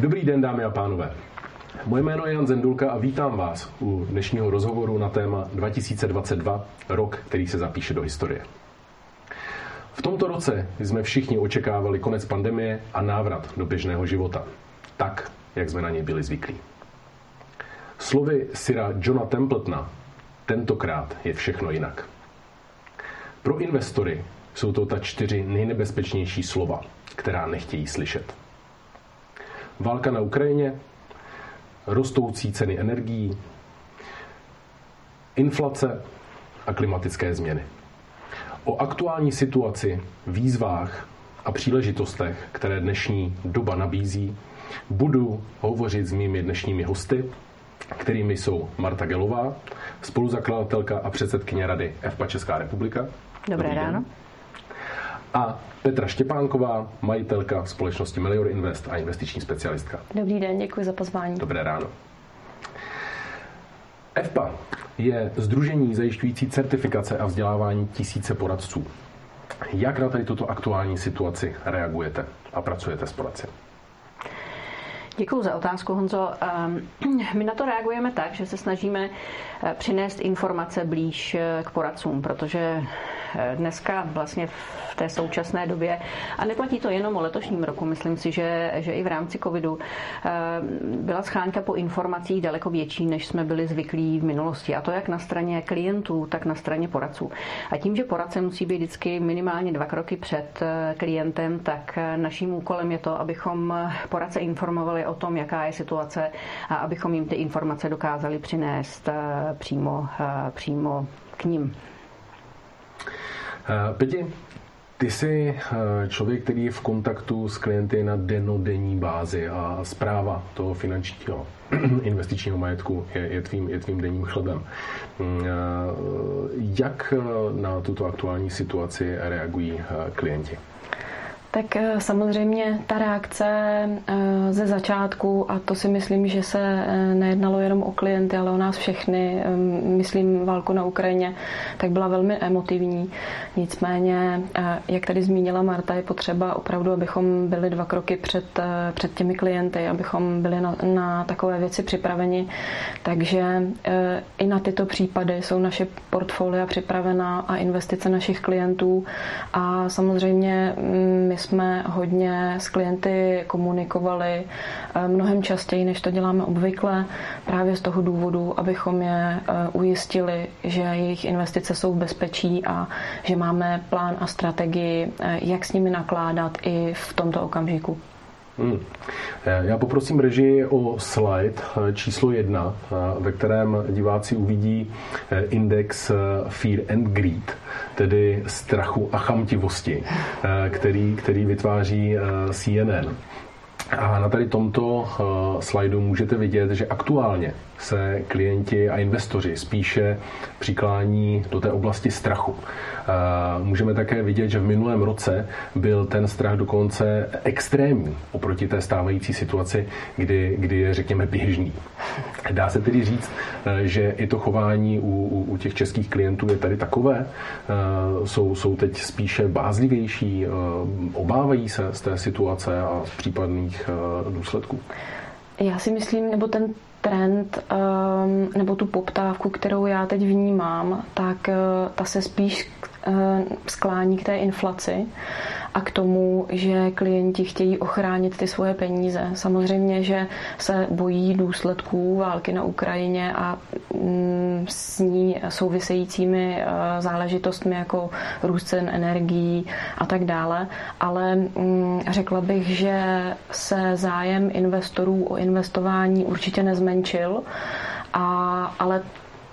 Dobrý den, dámy a pánové. Moje jméno je Jan Zendulka a vítám vás u dnešního rozhovoru na téma 2022, rok, který se zapíše do historie. V tomto roce jsme všichni očekávali konec pandemie a návrat do běžného života. Tak, jak jsme na něj byli zvyklí. Slovy Syra Johna Templetona tentokrát je všechno jinak. Pro investory jsou to ta čtyři nejnebezpečnější slova, která nechtějí slyšet. Válka na Ukrajině, rostoucí ceny energií, inflace a klimatické změny. O aktuální situaci, výzvách a příležitostech, které dnešní doba nabízí, budu hovořit s mými dnešními hosty, kterými jsou Marta Gelová, spoluzakladatelka a předsedkyně Rady FPA Česká republika. Dobré Dobrý ráno. Den. A Petra Štěpánková, majitelka společnosti Melior Invest a investiční specialistka. Dobrý den, děkuji za pozvání. Dobré ráno. FPA je združení zajišťující certifikace a vzdělávání tisíce poradců. Jak na tady tuto aktuální situaci reagujete a pracujete s poradci? Děkuji za otázku, Honzo. Ehm, my na to reagujeme tak, že se snažíme eh, přinést informace blíž eh, k poradcům, protože dneska vlastně v té současné době, a neplatí to jenom o letošním roku, myslím si, že, že i v rámci covidu byla schánka po informacích daleko větší, než jsme byli zvyklí v minulosti. A to jak na straně klientů, tak na straně poradců. A tím, že poradce musí být vždycky minimálně dva kroky před klientem, tak naším úkolem je to, abychom poradce informovali o tom, jaká je situace a abychom jim ty informace dokázali přinést eh, přímo, eh, přímo k ním. Eh, Pěti, ty jsi člověk, který je v kontaktu s klienty na denodenní bázi a zpráva toho finančního investičního majetku je, je, tvým, je tvým denním chlebem. Mm, jak na tuto aktuální situaci reagují klienti? Tak eh, samozřejmě ta reakce eh, ze začátku, a to si myslím, že se eh, nejednalo jenom o klienty, ale o nás všechny, myslím válku na Ukrajině, tak byla velmi emotivní. Nicméně, jak tady zmínila Marta, je potřeba opravdu, abychom byli dva kroky před, před těmi klienty, abychom byli na, na takové věci připraveni. Takže i na tyto případy jsou naše portfolia připravená a investice našich klientů. A samozřejmě mm, my jsme hodně s klienty komunikovali eh, mnohem častěji, než to děláme obvykle, právě z toho důvodu, abychom je eh, ujistili, že jejich investice jsou v bezpečí a že máme plán a strategii, eh, jak s nimi nakládat i v tomto okamžiku. Hmm. Já poprosím režii o slide číslo jedna, ve kterém diváci uvidí index Fear and Greed, tedy strachu a chamtivosti, který, který vytváří CNN. A na tady tomto slajdu můžete vidět, že aktuálně se klienti a investoři spíše přiklání do té oblasti strachu. Uh, můžeme také vidět, že v minulém roce byl ten strach dokonce extrémní oproti té stávající situaci, kdy, kdy je, řekněme, běžný. Dá se tedy říct, uh, že i to chování u, u, u těch českých klientů je tady takové? Jsou, jsou teď spíše bázlivější, obávají se z té situace a z případných eh, důsledků? Já si myslím, nebo ten trend ehm, nebo tu poptávku, kterou já teď vnímám, tak eh, ta se spíš sklání k té inflaci a k tomu, že klienti chtějí ochránit ty svoje peníze. Samozřejmě, že se bojí důsledků války na Ukrajině a mm, s ní souvisejícími eh, záležitostmi jako růst cen energií a tak dále, ale mm, řekla bych, že se zájem investorů o investování určitě nezmenšil, a, ale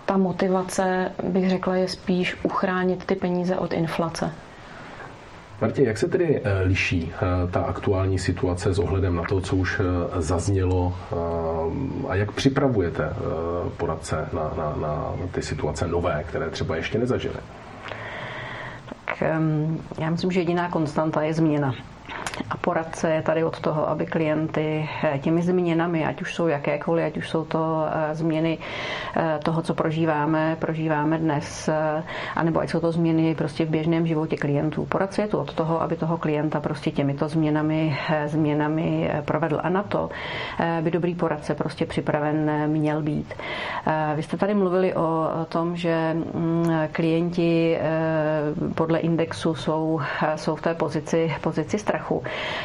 ta motivace, bych řekla, je spíš uchránit ty peníze od inflace. Martě, jak se tedy eh, liší eh, ta aktuální situace s ohledem na to, co už eh, zaznělo a jak připravujete poradce na, na, na ty situace nové, které třeba ještě nezažili? Tak ehm, já myslím, že jediná konstanta je změna. A poradce je tady od toho, aby klienty těmi změnami, ať už jsou jakékoliv, ať už jsou to změny toho, co prožíváme, prožíváme dnes, anebo ať jsou to změny prostě v běžném životě klientů. Poradce je tu od toho, aby toho klienta prostě těmito změnami, změnami provedl. A na to by dobrý poradce prostě připraven měl být. Vy jste tady mluvili o tom, že mm, klienti podle indexu jsou, jsou v té pozici, pozici strachu.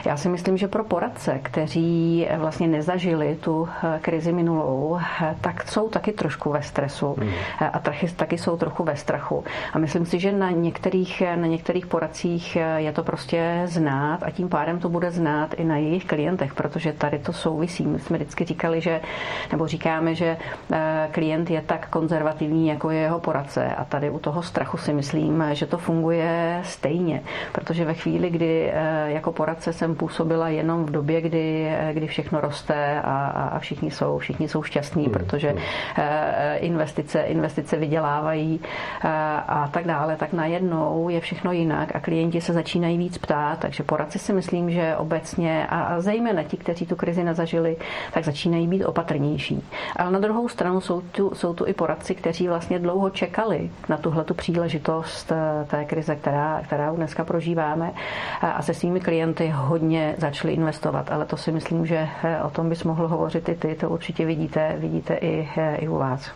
Já si myslím, že pro poradce, kteří vlastně nezažili tu krizi minulou, tak jsou taky trošku ve stresu hmm. a taky, taky jsou trochu ve strachu. A myslím si, že na některých, na některých poradcích je to prostě znát a tím pádem to bude znát i na jejich klientech, protože tady to souvisí. My jsme vždycky říkali, že, nebo říkáme, že eh, klient je tak konzervativní, jako je jeho poradce a tady u toho strachu si myslím, že to funguje stejně, protože ve chvíli, kdy eh, jako poradce jsem působila jenom v době, kdy, eh, kdy všechno roste a, a všichni jsou, všichni jsou šťastní, hmm. protože hmm. investice, investice vydělávají a tak dále, tak najednou je všechno jinak a klienti se začínají víc ptát, takže poradci si myslím, že obecně a zejména ti, kteří tu krizi nezažili, tak začínají být opatrnější. Ale na druhou stranu jsou tu, jsou tu i poradci, kteří vlastně dlouho čekali na tuhle tu příležitost té krize, která, která dneska prožíváme a se svými klienty hodně začali investovat. Ale to si myslím, že o tom bys mohl hovořit i ty, to určitě vidíte, vidíte i, i u vás.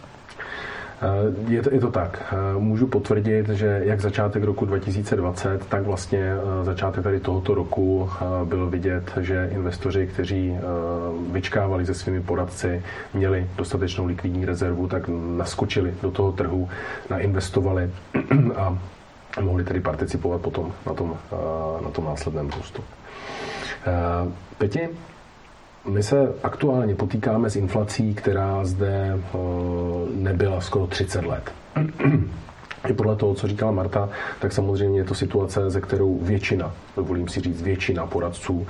Eh, je to, je to tak. Eh, můžu potvrdit, že jak začátek roku 2020, tak vlastně eh, začátek tady tohoto roku byl vidět, že investoři, kteří vyčkávali se svými poradci, měli dostatečnou likvidní rezervu, tak naskočili do toho trhu, nainvestovali a mohli tedy participovat potom na tom, na tom následném růstu. Peti, my se aktuálně potýkáme s inflací, která zde nebyla skoro 30 let. I podle toho, co říkala Marta, tak samozřejmě je to situace, ze kterou většina, dovolím si říct, většina poradců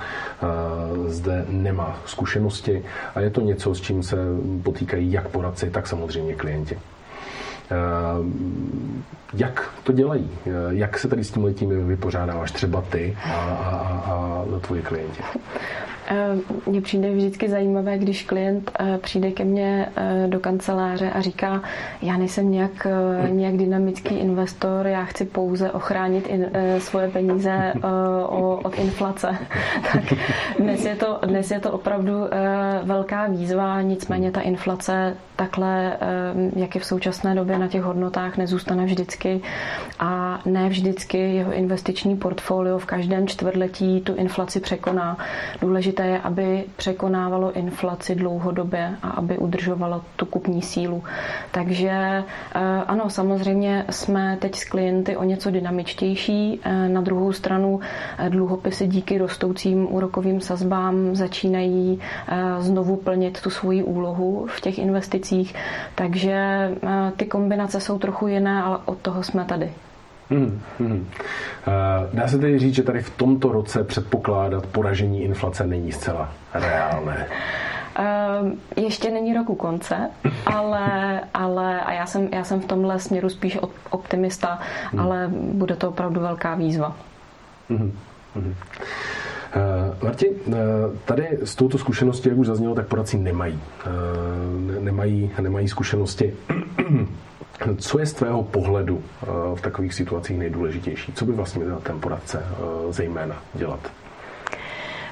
zde nemá zkušenosti a je to něco, s čím se potýkají jak poradci, tak samozřejmě klienti. Jak to dělají? Jak se tady s tím letím vypořádáváš třeba ty a, a, a, a tvoji klienti? Eh, mně přijde vždycky zajímavé, když klient eh, přijde ke mně eh, do kanceláře a říká, já nejsem nějak, nějak dynamický investor, já chci pouze ochránit in, svoje peníze od inflace. tak dnes je, to, dnes je to opravdu velká výzva, nicméně ta inflace takhle, jak je v současné době na těch hodnotách, nezůstane vždycky a ne vždycky jeho investiční portfolio v každém čtvrtletí tu inflaci překoná. Důležité důležité je, aby překonávalo inflaci dlouhodobě a aby udržovalo tu kupní sílu. Takže eh, ano, samozřejmě jsme teď s klienty o něco dynamičtější. Eh, na druhou stranu eh, dluhopisy díky rostoucím úrokovým sazbám začínají znovu plnit tu svoji úlohu v těch investicích. Takže ty kombinace jsou trochu jiné, ale od toho jsme tady. Hmm, hmm. Dá se tedy říct, že tady v tomto roce předpokládat poražení inflace není zcela reálné. Uh, ještě není roku konce, ale, ale a já jsem, já jsem v tomhle směru spíš optimista, hmm. ale bude to opravdu velká výzva. Hmm. Hmm. Uh, Marti, tady s touto zkušeností, jak už zaznělo, tak poradci nemají. Nemají, nemají zkušenosti co je z tvého pohledu eh, v takových situacích nejdůležitější? Co by vlastně ten poradce eh, zejména dělat?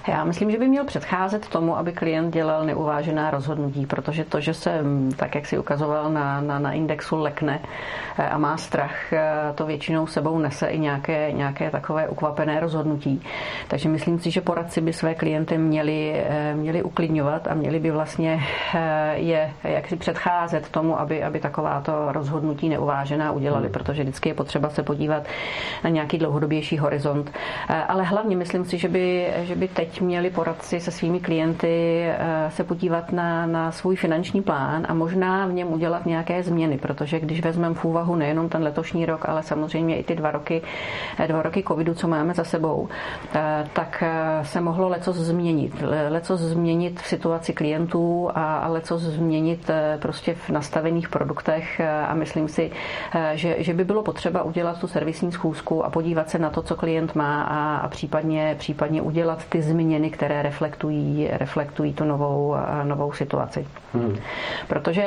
Já myslím, že by měl předcházet tomu, aby klient dělal neuvážená rozhodnutí, protože to, že se, mm, tak jak si ukazoval na, na, na indexu, lekne eh, a má strach, eh, to většinou sebou nese i nějaké, nějaké takové ukvapené rozhodnutí. Takže myslím si, že poradci by své klienty měli, eh, měli uklidňovat a měli by vlastně je jak si předcházet tomu, aby, aby takováto rozhodnutí neuvážená udělali, hmm. protože vždycky je potřeba se podívat na nějaký dlouhodobější horizont. Ale hlavně myslím si, že by, že by teď měli poradci se svými klienty se podívat na, na svůj finanční plán a možná v něm udělat nějaké změny, protože když vezmeme v úvahu nejenom ten letošní rok, ale samozřejmě i ty dva roky, dva roky covidu, co máme za sebou, tak se mohlo leco změnit. Leco změnit v situaci klientů a leco změnit prostě v nastavených produktech a myslím si, že, že by bylo potřeba udělat tu servisní schůzku a podívat se na to, co klient má a, a případně, případně udělat ty změny, které reflektují, reflektují tu novou, novou situaci. Hmm. Protože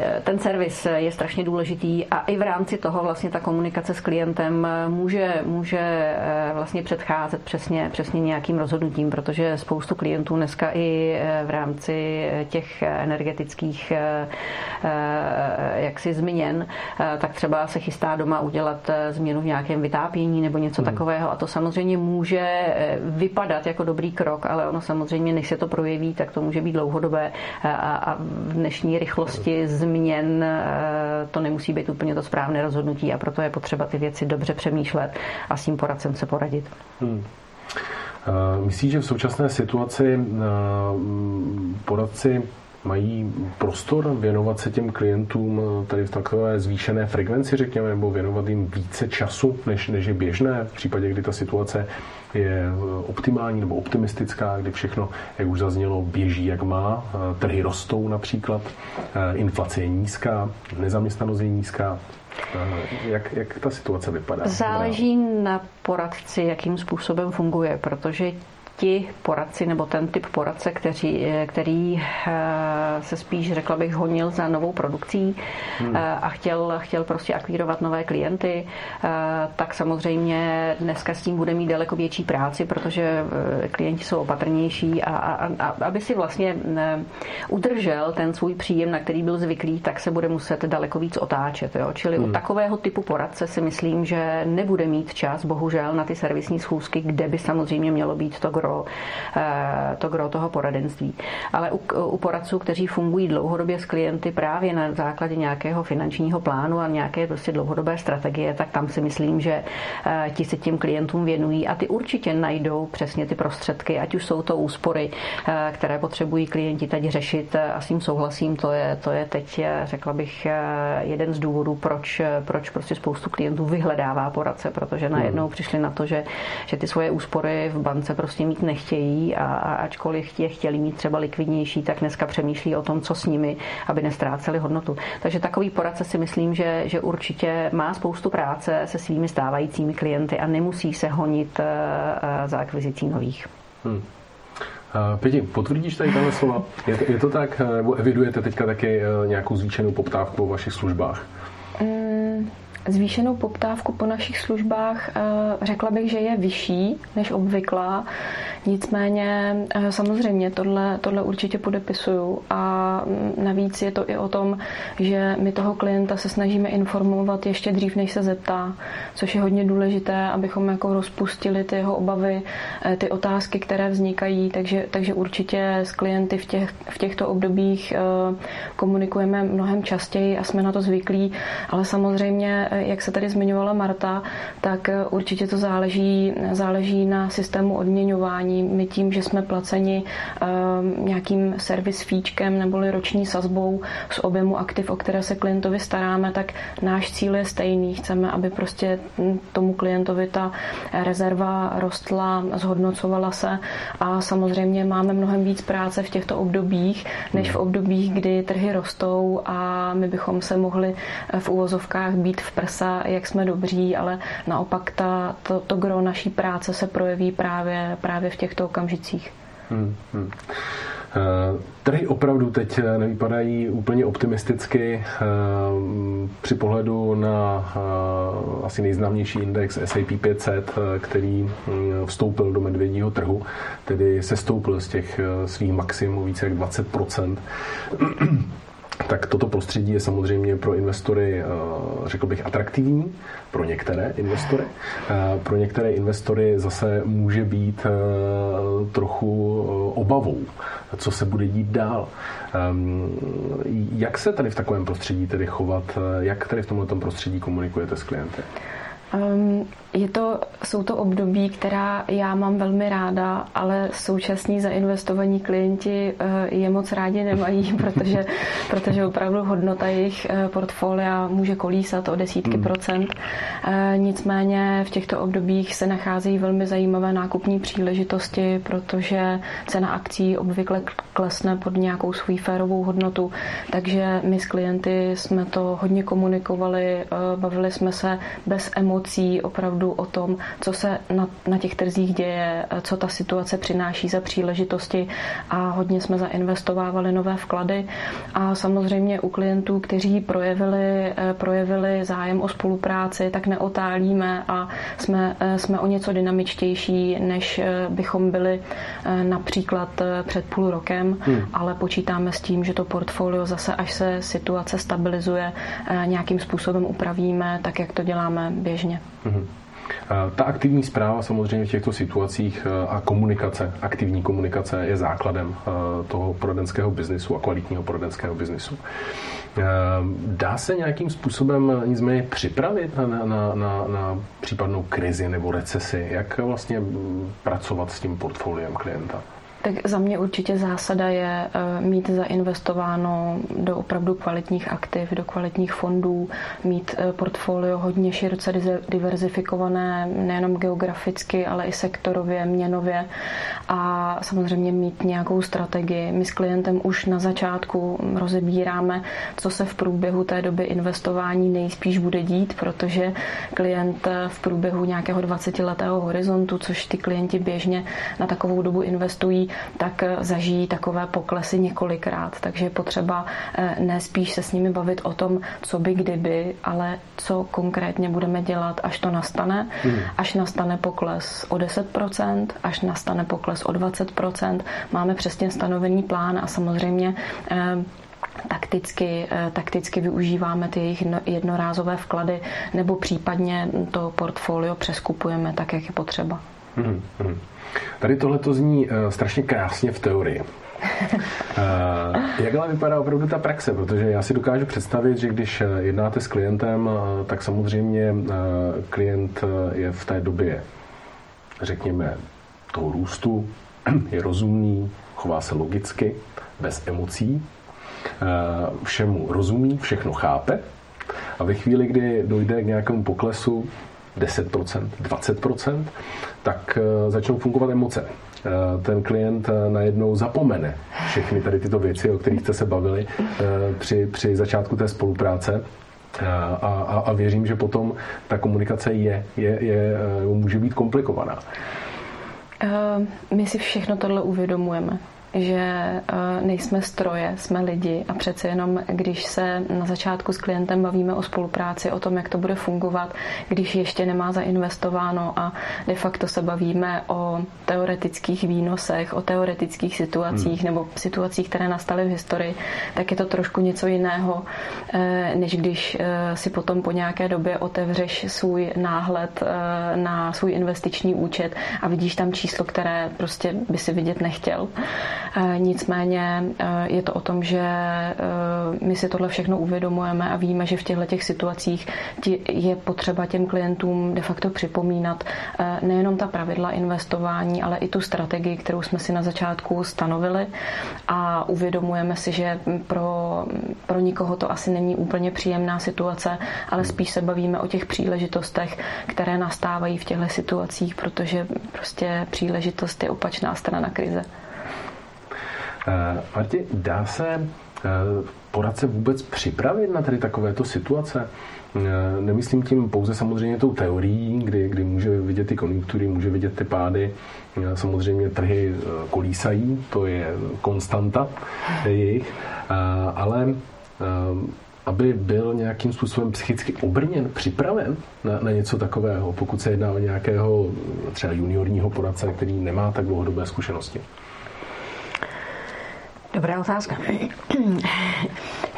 eh, ten servis je strašně důležitý a i v rámci toho vlastně ta komunikace s klientem může, může eh, vlastně předcházet přesně, přesně nějakým rozhodnutím, protože spoustu klientů dneska i eh, v rámci těch energetických jaksi změn, tak třeba se chystá doma udělat změnu v nějakém vytápění nebo něco hmm. takového a to samozřejmě může vypadat jako dobrý krok, ale ono samozřejmě, než se to projeví, tak to může být dlouhodobé a, v dnešní rychlosti změn eh, to nemusí být úplně to správné rozhodnutí a proto je potřeba ty věci dobře přemýšlet a s tím poradcem se poradit. Hmm. Eh, myslíš, že v současné situaci eh, poradci mají prostor věnovat se těm klientům tady v takové zvýšené frekvenci, řekněme, nebo věnovat jim více času, než, než je běžné v případě, kdy ta situace je optimální nebo optimistická, kdy všechno, jak už zaznělo, běží jak má, trhy rostou například, inflace je nízká, nezaměstnanost je nízká, jak, jak ta situace vypadá? Záleží na poradci, jakým způsobem funguje, protože ti poradci nebo ten typ poradce, který, který eh, se spíš, řekla bych, honil za novou produkcí hmm. Eh, a chtěl, chtěl prostě akvírovat nové klienty, eh, tak samozřejmě dneska s tím bude mít daleko větší práci, protože klienti jsou opatrnější a, a, a aby si vlastně udržel ten svůj příjem, na který byl zvyklý, tak se bude muset daleko víc otáčet. Jo? Čili hmm. u takového typu poradce si myslím, že nebude mít čas, bohužel, na ty servisní schůzky, kde by samozřejmě mělo být to gro, eh, to gro toho poradenství. Ale u, u poradců, kteří fungují dlouhodobě s klienty právě na základě nějakého finančního plánu a nějaké prostě dlouhodobé strategie, tak tam si myslím, že eh, ti se tím klientům věnují a ty určitě najdou přesně ty prostředky, ať už jsou to úspory, eh, které potřebují klienti teď řešit a s tím souhlasím, to je, to je teď, řekla bych, jeden z důvodů, proč, proč prostě spoustu klientů vyhledává poradce, protože najednou hmm. přišli na to, že, že ty svoje úspory v bance prostě mít nechtějí a, a ačkoliv je chtěli mít třeba likvidnější, tak dneska přemýšlí o tom, co s nimi, aby nestráceli hodnotu. Takže takový poradce si myslím, že, že určitě má spoustu práce se svými stávajícími klienty a nemusí se honit eh, eh, za akvizicí nových. Hmm. Pěti, potvrdíš tady tahle slova? Je to, je to tak, nebo evidujete teďka taky eh, nějakou zvýšenou poptávku po vašich službách? Zvýšenou poptávku po našich službách eh, řekla bych, že je vyšší než obvyklá. Nicméně eh, samozřejmě tohle, tohle určitě podepisuju a navíc je to i o tom, že my toho klienta se snažíme informovat ještě dřív, než se zeptá, což je hodně důležité, abychom jako rozpustili ty jeho obavy, eh, ty otázky, které vznikají, takže, takže určitě s klienty v, těch, v těchto obdobích komunikujeme mnohem častěji a jsme na to zvyklí, ale samozřejmě jak se tady zmiňovala Marta, tak eh, určitě to záleží, záleží na systému odměňování. My tím, že jsme placeni um, nějakým service fíčkem neboli roční sazbou z objemu aktiv, o které se klientovi staráme, tak náš cíl je stejný. Chceme, aby prostě tomu klientovi ta rezerva rostla, zhodnocovala se a samozřejmě máme mnohem víc práce v těchto obdobích, než v obdobích, kdy trhy rostou a my bychom se mohli v uvozovkách být v prsa jak jsme dobří, ale naopak ta, to, to gro naší práce se projeví právě, právě v těchto okamžicích. Hmm, hmm. Eh, trhy opravdu teď eh, nevypadají úplně optimisticky. Eh, při pohledu na asi nejznámější index S&P 500, který vstoupil do medvědího trhu, tedy se stoupil z těch svých maximů více jak 20 tak toto prostředí je samozřejmě pro investory, eh, řekl bych, atraktivní, pro některé investory. Eh, pro některé investory zase může být eh, trochu obavou, co se bude dít dál. Ehm, jak se tady v takovém prostředí tedy chovat? Jak tady v tomto prostředí komunikujete s klienty? Um, je to, jsou to období, která já mám velmi ráda, ale současní zainvestovaní klienti eh, je moc rádi nemají, protože, protože opravdu hodnota jejich eh, portfolia může kolísat o desítky hmm. procent. Eh, nicméně v těchto obdobích se nacházejí velmi zajímavé nákupní příležitosti, protože cena akcí obvykle klesne pod nějakou svou férovou hodnotu, takže my s klienty jsme to hodně komunikovali, bavili jsme se bez emocí, opravdu opravdu o tom, co se na, na těch trzích děje, co ta situace přináší za příležitosti a hodně jsme zainvestovávali nové vklady a samozřejmě u klientů, kteří projevili, eh, projevili zájem o spolupráci, tak neotálíme a jsme, eh, jsme o něco dynamičtější, než eh, bychom byli například před půl rokem, hmm. ale počítáme s tím, že to portfolio zase, až se situace stabilizuje, nějakým způsobem upravíme, tak jak to děláme běžně. Hmm. Ta aktivní zpráva samozřejmě v těchto situacích e, a komunikace, aktivní komunikace je základem e, toho poradenského biznisu a kvalitního poradenského biznisu. E, dá se nějakým způsobem nicméně připravit na, na, na, na případnou krizi nebo recesi? Jak vlastně pracovat s tím portfoliem klienta? Tak za mě určitě zásada je eh, mít zainvestováno do opravdu kvalitních aktiv, do kvalitních fondů, mít eh, portfolio hodně široce diverzifikované, nejenom geograficky, ale i sektorově, měnově a samozřejmě mít nějakou strategii. My s klientem už na začátku rozebíráme, co se v průběhu té doby investování nejspíš bude dít, protože klient eh, v průběhu nějakého 20-letého horizontu, což ty klienti běžně na takovou dobu investují, tak eh, zažijí takové poklesy několikrát. Takže je potřeba eh, ne spíš se s nimi bavit o tom, co by kdyby, ale co konkrétně budeme dělat, až to nastane. Hmm. Až nastane pokles o 10%, až nastane pokles o 20%. Máme přesně stanovený plán a samozřejmě eh, takticky, takticky využíváme ty jejich jednorázové vklady nebo případně to portfolio přeskupujeme tak, jak je potřeba. Hmm, hmm. Tady tohle to zní uh, strašně krásně v teorii. Uh, jak ale vypadá opravdu ta praxe? Protože já si dokážu představit, že když eh, jednáte s klientem, tak samozřejmě klient je v té době, řekněme, toho růstu, je rozumný, chová se logicky, bez emocí, všemu rozumí, všechno chápe a ve chvíli, kdy dojde k nějakému poklesu, 10%, 20%, tak eh, začnou fungovat emoce. Eh, ten klient eh, najednou zapomene všechny tady tyto věci, o kterých jste se bavili při, při začátku té spolupráce. A, a, a věřím, že potom ta komunikace je, je, je, může být komplikovaná. My si všechno tohle uvědomujeme že eh, nejsme stroje, jsme lidi a přece jenom, když se na začátku s klientem bavíme o spolupráci, o tom, jak to bude fungovat, když ještě nemá zainvestováno a de facto se bavíme o teoretických výnosech, o teoretických situacích hmm. nebo situacích, které nastaly v historii, tak je to trošku něco jiného, eh, než když eh, si potom po nějaké době otevřeš svůj náhled na svůj investiční účet a vidíš tam číslo, které prostě by si vidět nechtěl. Nicméně eh, je to o tom, že eh, my si tohle všechno uvědomujeme a víme, že v těchto těch situacích je potřeba těm klientům de facto připomínat eh, nejenom ta pravidla investování, ale i tu strategii, kterou jsme si na začátku stanovili a uvědomujeme si, že pro, pro nikoho to asi není úplně příjemná situace, ale spíš se bavíme o těch příležitostech, které nastávají v těchto situacích, protože prostě příležitost je opačná strana krize. Eh, Marti, dá se eh, poradce vůbec připravit na tady takovéto situace? Eh, nemyslím tím pouze samozřejmě tou teorií, kdy, kdy může vidět ty konjunktury, může vidět ty pády. Samozřejmě trhy kolísají, to je konstanta jejich, ale aby byl nějakým způsobem psychicky obrněn, připraven na, na něco takového, pokud se jedná o nějakého třeba juniorního poradce, který nemá tak dlouhodobé zkušenosti. Dobrá otázka.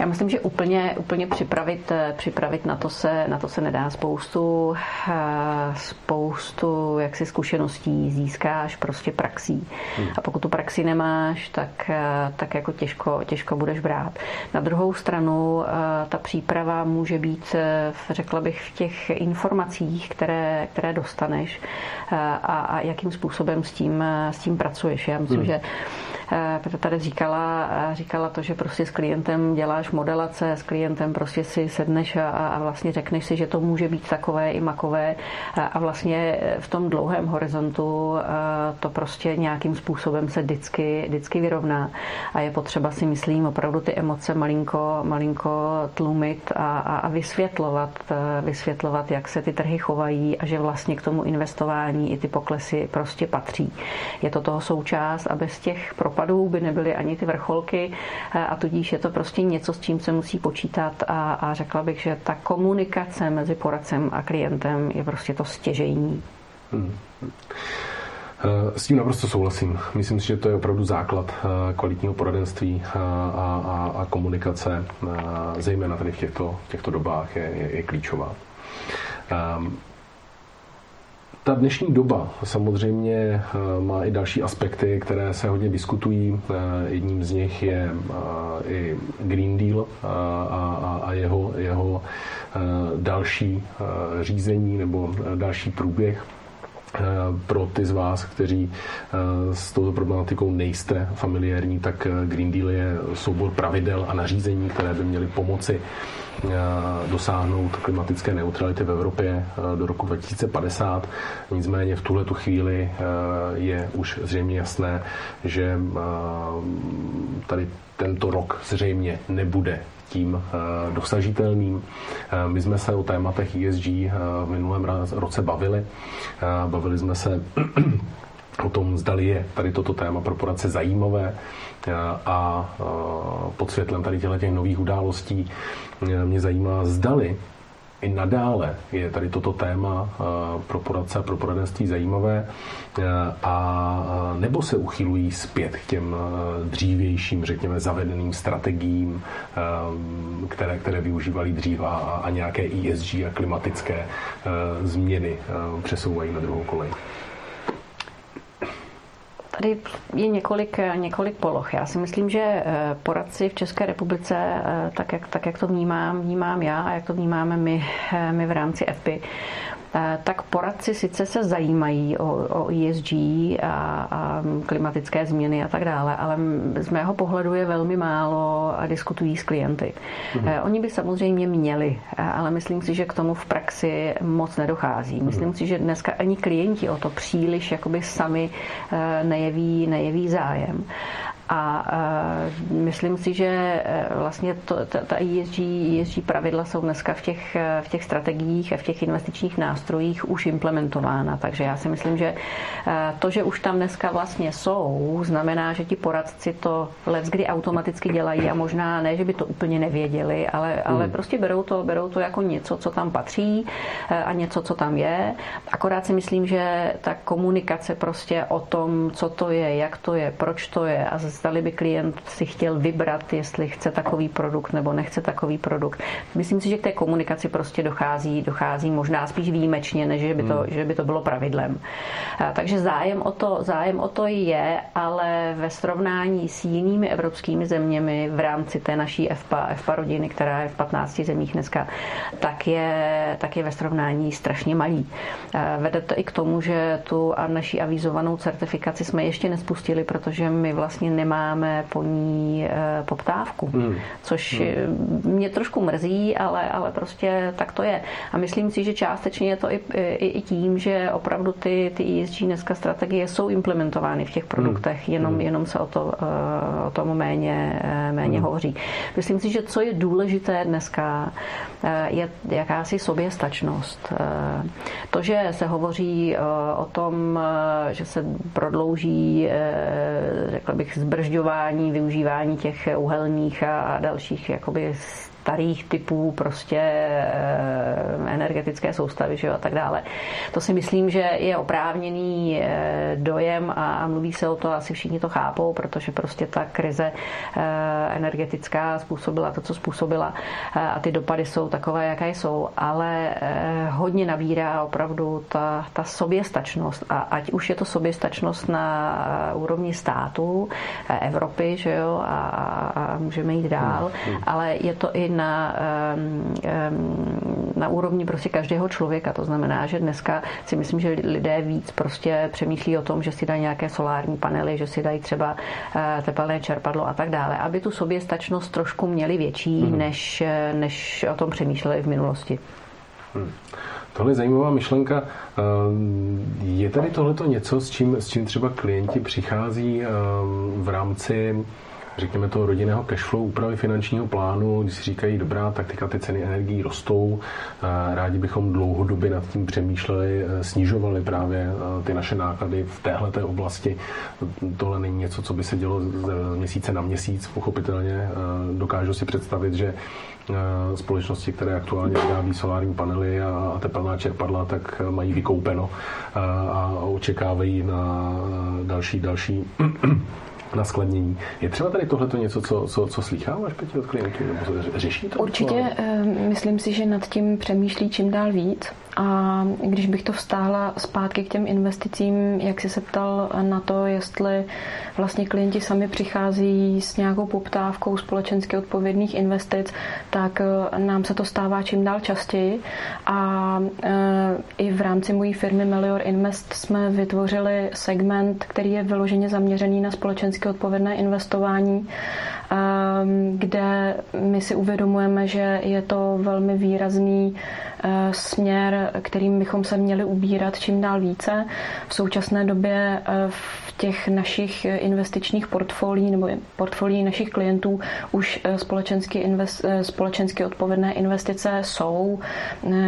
Já myslím, že úplně, úplně připravit, připravit na, to se, na to se nedá. Spoustu, spoustu jaksi zkušeností získáš prostě praxí. Hmm. A pokud tu praxi nemáš, tak, tak jako těžko, těžko budeš brát. Na druhou stranu ta příprava může být, řekla bych, v těch informacích, které, které dostaneš a, a jakým způsobem s tím, s tím pracuješ. Já myslím, hmm. že tady říkala, říkala to, že prostě s klientem děláš modelace, s klientem prostě si sedneš a, a vlastně řekneš si, že to může být takové i makové a vlastně v tom dlouhém horizontu to prostě nějakým způsobem se vždycky, vždycky vyrovná a je potřeba si myslím opravdu ty emoce malinko, malinko tlumit a, a, a vysvětlovat, vysvětlovat, jak se ty trhy chovají a že vlastně k tomu investování i ty poklesy prostě patří. Je to toho součást a bez těch propadů by nebyly ani ty vrcholky a tudíž je to prostě něco, s čím se musí počítat a, a řekla bych, že ta komunikace mezi poradcem a klientem je prostě to stěžejní. Hmm. S tím naprosto souhlasím. Myslím si, že to je opravdu základ eh, kvalitního poradenství a, a, a komunikace, eh, zejména tady v těchto, těchto dobách, je, je, je klíčová. Ta dnešní doba samozřejmě eh, má i další aspekty, které se hodně diskutují. Eh, jedním z nich je eh, i Green Deal a, a jeho, jeho další řízení nebo další průběh pro ty z vás, kteří s touto problematikou nejste familiární, tak Green Deal je soubor pravidel a nařízení, které by měly pomoci Eh, dosáhnout klimatické neutrality v Evropě eh, do roku 2050. Nicméně v tuhle tu chvíli eh, je už zřejmě jasné, že tady tento rok zřejmě nebude tím dosažitelným. My jsme se o tématech ESG v minulém roce bavili. Bavili jsme se o tom, zdali je tady toto téma pro poradce zajímavé a pod světlem tady těch nových událostí mě zajímá, zdali i nadále je tady toto téma pro poradce a pro poradenství zajímavé a nebo se uchylují zpět k těm dřívějším, řekněme, zavedeným strategiím, které, které využívali dřív a, a nějaké ESG a klimatické změny přesouvají na druhou kolej. Tady je několik, několik poloh. Já si myslím, že eh, poradci v České republice, eh, tak jak, tak jak to vnímám, vnímám já a jak to vnímáme my, eh, my v rámci EPI, tak poradci sice se zajímají o, o ESG a, a klimatické změny a tak dále, ale z mého pohledu je velmi málo a diskutují s klienty. Mhm. Oni by samozřejmě měli, ale myslím si, že k tomu v praxi moc nedochází. Mhm. Myslím si, že dneska ani klienti o to příliš jakoby sami eh, nejeví, nejeví zájem. A uh, myslím si, že uh, vlastně to, ta, ta ESG, ESG pravidla jsou dneska v těch, uh, v těch strategiích a v těch investičních nástrojích už implementována. Takže já si myslím, že to, že už tam dneska vlastně jsou, znamená, že ti poradci to kdy automaticky dělají a možná ne, že by to úplně nevěděli, ale, ale hmm. prostě berou to, berou to jako něco, co tam patří a něco, co tam je. Akorát si myslím, že ta komunikace prostě o tom, co to je, jak to je, proč to je a zdali by klient si chtěl vybrat, jestli chce takový produkt nebo nechce takový produkt. Myslím si, že k té komunikaci prostě dochází, dochází možná spíš výjimečně, než že by to, hmm. že by to bylo pravidlem. Takže zájem o, to, zájem o to je, ale ve srovnání s jinými evropskými zeměmi v rámci té naší FPA, FPA rodiny, která je v 15 zemích dneska, tak je, tak je ve srovnání strašně malý. Vede to i k tomu, že tu a naší avizovanou certifikaci jsme ještě nespustili, protože my vlastně nemáme nemáme po ní eh, poptávku, hmm. což hmm. mě trošku mrzí, ale, ale prostě tak to je. A myslím si, že částečně je to i, i, i tím, že opravdu ty, ty ESG dneska strategie jsou implementovány v těch hmm. produktech, hmm. jenom, jenom se o, to, eh, o tom méně, méně hmm. hovoří. Myslím si, že co je důležité dneska, je jakási soběstačnost. To, že se hovoří o tom, že se prodlouží, řekla bych, zbržďování využívání těch uhelných a dalších jakoby starých typů prostě energetické soustavy že jo, a tak dále. To si myslím, že je oprávněný dojem a mluví se o to, asi všichni to chápou, protože prostě ta krize energetická způsobila to, co způsobila a ty dopady jsou takové, jaké jsou, ale hodně nabírá opravdu ta, ta soběstačnost a ať už je to soběstačnost na úrovni států, Evropy, že jo, a, a můžeme jít dál, hmm, hmm. ale je to i na, na úrovni prostě každého člověka. To znamená, že dneska si myslím, že lidé víc prostě přemýšlí o tom, že si dají nějaké solární panely, že si dají třeba eh, tepelné čerpadlo a tak dále, aby tu soběstačnost trošku měli větší, hmm. než, než o tom přemýšleli v minulosti. Hmm. Tohle je zajímavá myšlenka. Eh, je tady tohleto něco, s čím, s čím třeba klienti přichází eh, v rámci řekněme toho rodinného cashflow, úpravy finančního plánu, když si říkají, dobrá, tak teďka ty ceny energií rostou, eh, rádi bychom dlouhodobě nad tím přemýšleli, snižovali právě ty naše náklady v téhle oblasti. Tohle není něco, co by se dělo z měsíce na měsíc, pochopitelně. Dokážu si představit, že Eh, společnosti, které aktuálně vyrábí solární panely a tepelná čerpadla, tak mají vykoupeno eh, a očekávají na další, další na skladnění. Je třeba tady tohleto něco, co, co, co slýcháváš Peti, od klientů? Nebo řeší to? Určitě, eh, myslím si, že nad tím přemýšlí čím dál víc. A když bych to vstáhla zpátky k těm investicím, jak jsi se ptal na to, jestli vlastně klienti sami přichází s nějakou poptávkou společensky odpovědných investic, tak eh, nám se to stává čím dál častěji. A eh, i v rámci mojí firmy Melior Invest jsme vytvořili segment, který je vyloženě zaměřený na společensky odpovědné investování, kde my si uvědomujeme, že je to velmi výrazný Eh, směr, kterým bychom se měli ubírat čím dál více. V současné době eh, v těch našich investičních portfolií nebo portfolií našich klientů už eh, společensky, invest, společensky odpovědné investice jsou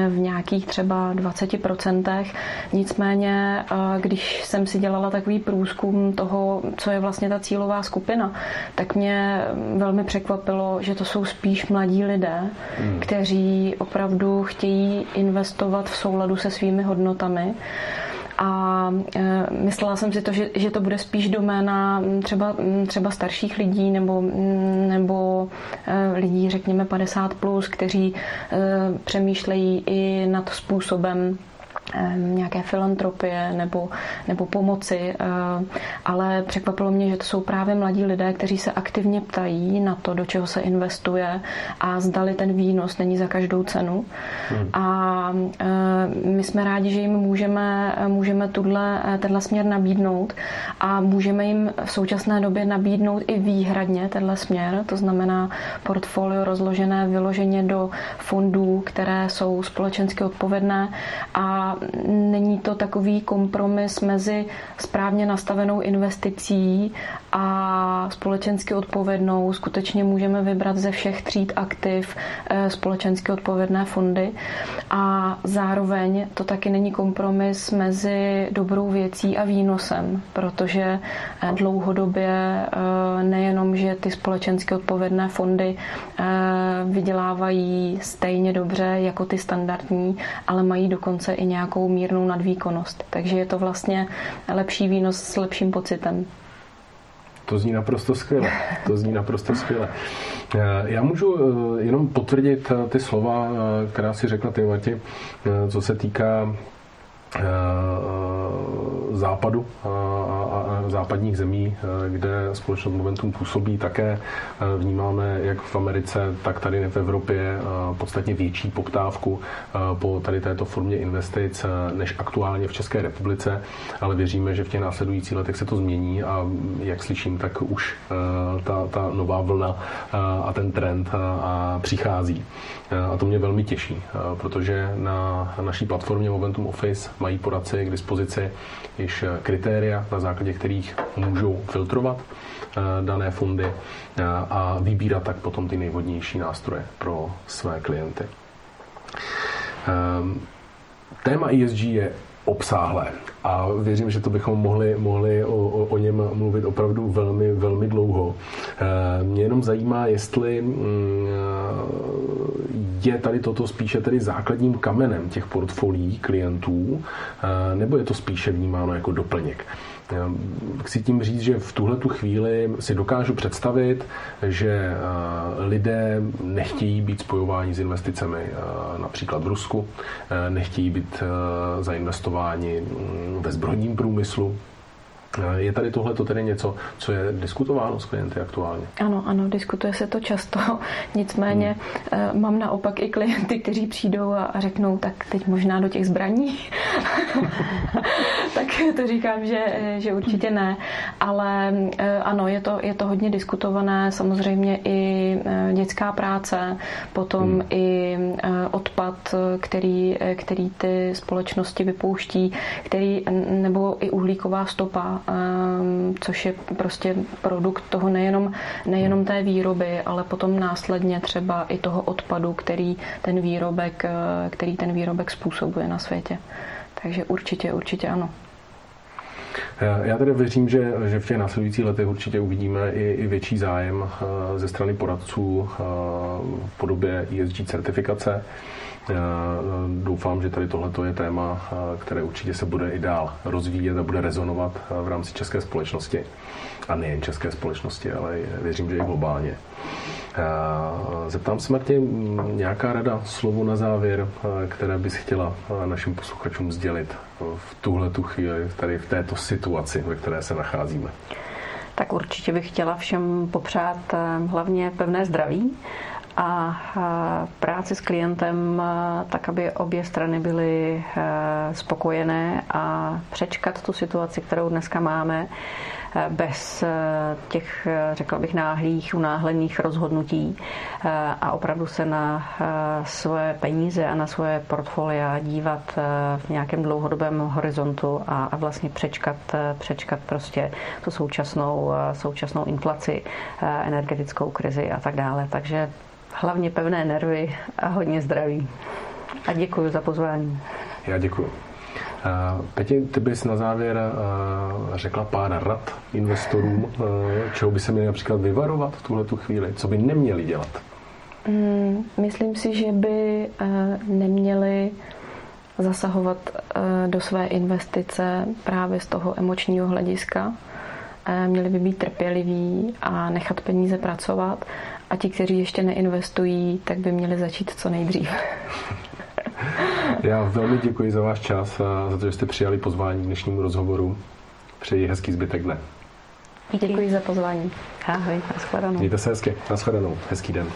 v nějakých třeba 20%. Nicméně, když jsem si dělala takový průzkum toho, co je vlastně ta cílová skupina, tak mě velmi překvapilo, že to jsou spíš mladí lidé, hmm. kteří opravdu chtějí investovat v souladu se svými hodnotami. A e, myslela jsem si to, že, že to bude spíš doména třeba, třeba starších lidí nebo, nebo e, lidí, řekněme 50+, plus, kteří e, přemýšlejí i nad způsobem nějaké filantropie nebo, nebo pomoci, ale překvapilo mě, že to jsou právě mladí lidé, kteří se aktivně ptají na to, do čeho se investuje a zdali ten výnos není za každou cenu. Hmm. A my jsme rádi, že jim můžeme, můžeme tuhle, tenhle směr nabídnout a můžeme jim v současné době nabídnout i výhradně tenhle směr, to znamená portfolio rozložené vyloženě do fondů, které jsou společensky odpovědné a není to takový kompromis mezi správně nastavenou investicí a společensky odpovědnou. Skutečně můžeme vybrat ze všech tříd aktiv eh, společensky odpovědné fondy a zároveň to taky není kompromis mezi dobrou věcí a výnosem, protože eh, dlouhodobě eh, nejenom, že ty společensky odpovědné fondy vydělávají stejně dobře jako ty standardní, ale mají dokonce i nějakou nějakou mírnou nadvýkonnost. Takže je to vlastně lepší výnos s lepším pocitem. To zní naprosto skvěle. To zní naprosto skvěle. Eh, já můžu eh, jenom potvrdit eh, ty slova, která si řekla ty, Mati, co se týká západu a západních zemí, kde společnost Momentum působí, také vnímáme jak v Americe, tak tady v Evropě podstatně větší poptávku po tady této formě investic než aktuálně v České republice, ale věříme, že v těch následujících letech se to změní a jak slyším, tak už ta, ta nová vlna a ten trend přichází. A to mě velmi těší, protože na naší platformě Momentum Office mají poradci k dispozici již kritéria, na základě kterých můžou filtrovat eh, dané fondy eh, a vybírat tak potom ty nejvhodnější nástroje pro své klienty. Ehm, téma ESG je obsáhlé a věřím, že to bychom mohli, mohli o, o, o něm mluvit opravdu velmi, velmi dlouho. mě jenom zajímá, jestli mm, je tady toto spíše tedy základním kamenem těch portfolií klientů, nebo je to spíše vnímáno jako doplněk. Chci tím říct, že v tuhle tu chvíli si dokážu představit, že lidé nechtějí být spojováni s investicemi například v Rusku, nechtějí být zainvestováni ve zbrojním průmyslu, je tady tohle to tedy něco, co je diskutováno s klienty aktuálně? Ano, ano, diskutuje se to často. Nicméně hmm. mám naopak i klienty, kteří přijdou a řeknou, tak teď možná do těch zbraní. tak to říkám, že, že určitě ne. Ale eh, ano, je to, je to hodně diskutované. Samozřejmě i eh, dětská práce, potom hmm. i odpad, který, který ty společnosti vypouští, který, nebo i uhlíková stopa, což je prostě produkt toho nejenom, nejenom té výroby, ale potom následně třeba i toho odpadu, který ten výrobek, eh, který ten výrobek způsobuje na světě. Takže určitě, určitě ano. Já tedy věřím, že, že v těch následujících letech určitě uvidíme i, i větší zájem eh, ze strany poradců eh, v podobě ESG certifikace. Doufám, že tady tohle je téma, které určitě se bude i dál rozvíjet a bude rezonovat v rámci české společnosti. A nejen české společnosti, ale věřím, že i globálně. Zeptám se, Martin, nějaká rada, slovo na závěr, které bys chtěla našim posluchačům sdělit v tuhle tu chvíli, tady v této situaci, ve které se nacházíme? Tak určitě bych chtěla všem popřát hlavně pevné zdraví a práci s klientem tak, aby obě strany byly spokojené a přečkat tu situaci, kterou dneska máme bez těch, řekla bych, náhlých, unáhlených rozhodnutí a opravdu se na svoje peníze a na svoje portfolia dívat v nějakém dlouhodobém horizontu a vlastně přečkat, přečkat prostě tu současnou, současnou inflaci, energetickou krizi a tak dále. Takže hlavně pevné nervy a hodně zdraví. A děkuji za pozvání. Já děkuji. Peti, ty bys na závěr řekla pár rad investorům, čeho by se měli například vyvarovat v tuhle tu chvíli, co by neměli dělat? Mm, myslím si, že by neměli zasahovat do své investice právě z toho emočního hlediska. Měli by být trpěliví a nechat peníze pracovat a ti, kteří ještě neinvestují, tak by měli začít co nejdřív. Já velmi děkuji za váš čas a za to, že jste přijali pozvání k dnešnímu rozhovoru. Přeji hezký zbytek dne. Děkuji za pozvání. Ahoj, nashledanou. Mějte se hezky, nashledanou. Hezký den.